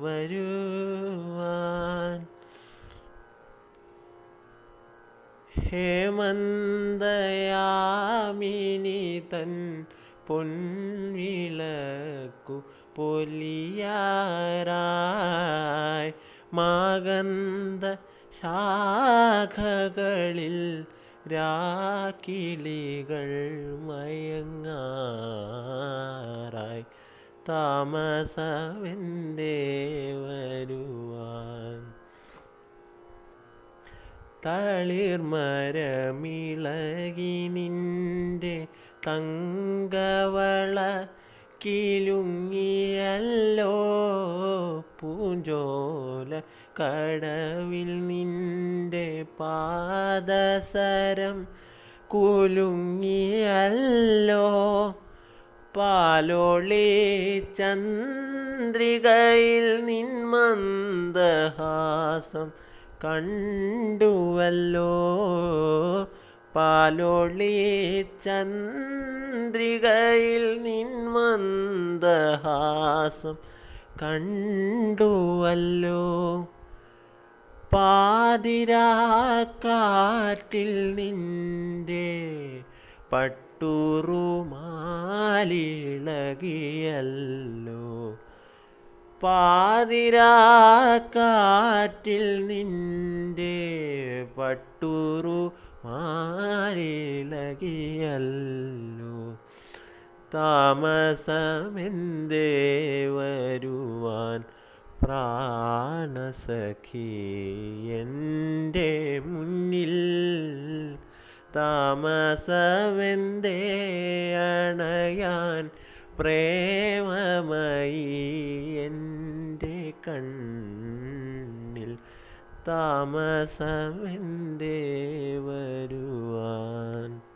വരുവാൻ? ഹേമന്തയാമിനി തൻ പൊൻവിളക്കു പൊലിയാറായി മാകന്ത ശാഖകളിൽ രാക്കിളികൾ മയങ്ങാറായി. താമസവിന്റെ വരുവാൻ തളിർമരമിളകി നിന്റെ തങ്കവള കിലുങ്ങിയല്ലോ. പൂഞ്ചോല കടവിൽ നിന്റെ പാദസരം കുലുങ്ങിയല്ലോ. പാലോളി ചന്ദ്രികയിൽ നിന്മന്ദഹാസം കണ്ടുവല്ലോ. പാലോളി ചന്ദ്രികയിൽ നിൻ മന്ദഹാസം കണ്ടുവല്ലോ. പാതിരാക്കാറ്റിൽ നിന്റെ പട്ടുറുമാലിളകിയല്ലോ. പാതിരാക്കാറ്റിൽ നിന്റെ പട്ടുറു മാലിളകിയല്ലോ താമസമെന്തേ വരുവാൻ പ്രാണസഖി എന്റെ മുന്നിൽ താമസമെന്തേ അണയാൻ പ്രേമമായി എന്റെ കണ്ണിൽ താമസമെന്തേ വരുവാൻ